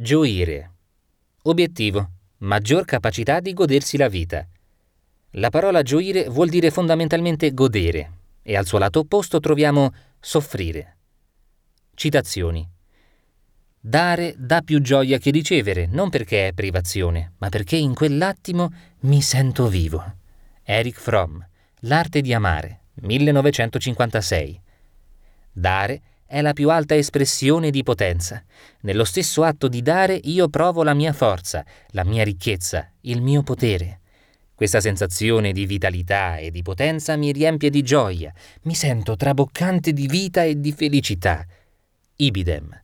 Gioire. Obiettivo. Maggior capacità di godersi la vita. La parola gioire vuol dire fondamentalmente godere e al suo lato opposto troviamo soffrire. Citazioni. Dare dà più gioia che ricevere, non perché è privazione, ma perché in quell'attimo mi sento vivo. Eric Fromm, L'arte di amare, 1956. Dare è la più alta espressione di potenza. Nello stesso atto di dare io provo la mia forza, la mia ricchezza, il mio potere. Questa sensazione di vitalità e di potenza mi riempie di gioia, mi sento traboccante di vita e di felicità. Ibidem.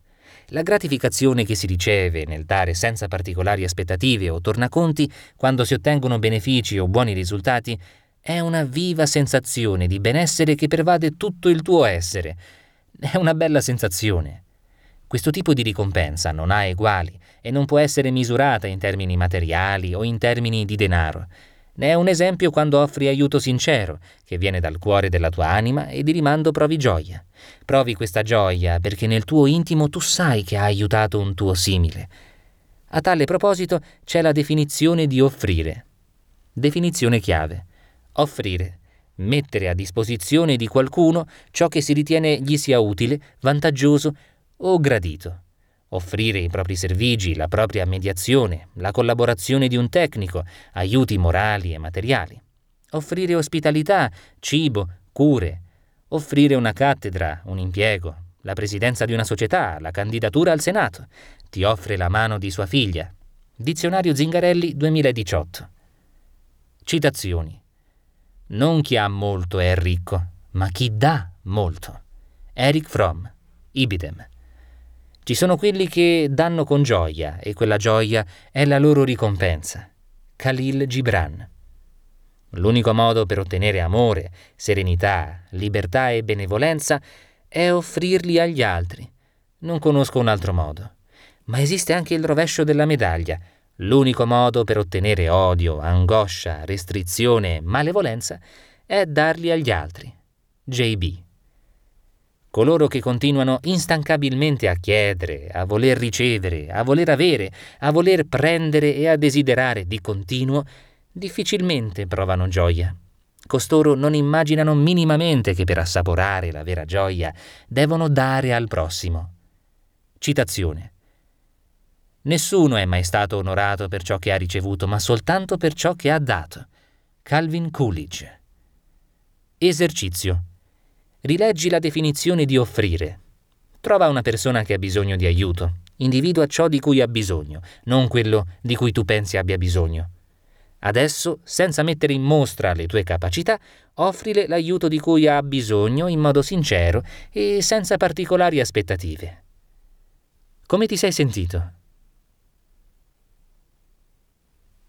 La gratificazione che si riceve nel dare senza particolari aspettative o tornaconti quando si ottengono benefici o buoni risultati è una viva sensazione di benessere che pervade tutto il tuo essere è una bella sensazione. Questo tipo di ricompensa non ha eguali e non può essere misurata in termini materiali o in termini di denaro. Ne è un esempio quando offri aiuto sincero, che viene dal cuore della tua anima e di rimando provi gioia. Provi questa gioia perché nel tuo intimo tu sai che ha aiutato un tuo simile. A tale proposito c'è la definizione di offrire. Definizione chiave. Offrire mettere a disposizione di qualcuno ciò che si ritiene gli sia utile, vantaggioso o gradito. Offrire i propri servigi, la propria mediazione, la collaborazione di un tecnico, aiuti morali e materiali. Offrire ospitalità, cibo, cure. Offrire una cattedra, un impiego, la presidenza di una società, la candidatura al Senato. Ti offre la mano di sua figlia. Dizionario Zingarelli 2018. Citazioni. Non chi ha molto è ricco, ma chi dà molto. Eric Fromm, Ibidem. Ci sono quelli che danno con gioia e quella gioia è la loro ricompensa. Khalil Gibran. L'unico modo per ottenere amore, serenità, libertà e benevolenza è offrirli agli altri. Non conosco un altro modo. Ma esiste anche il rovescio della medaglia, L'unico modo per ottenere odio, angoscia, restrizione, malevolenza è darli agli altri. JB. Coloro che continuano instancabilmente a chiedere, a voler ricevere, a voler avere, a voler prendere e a desiderare di continuo, difficilmente provano gioia. Costoro non immaginano minimamente che per assaporare la vera gioia devono dare al prossimo. Citazione. Nessuno è mai stato onorato per ciò che ha ricevuto, ma soltanto per ciò che ha dato. Calvin Coolidge. Esercizio. Rileggi la definizione di offrire. Trova una persona che ha bisogno di aiuto. Individua ciò di cui ha bisogno, non quello di cui tu pensi abbia bisogno. Adesso, senza mettere in mostra le tue capacità, offrile l'aiuto di cui ha bisogno in modo sincero e senza particolari aspettative. Come ti sei sentito?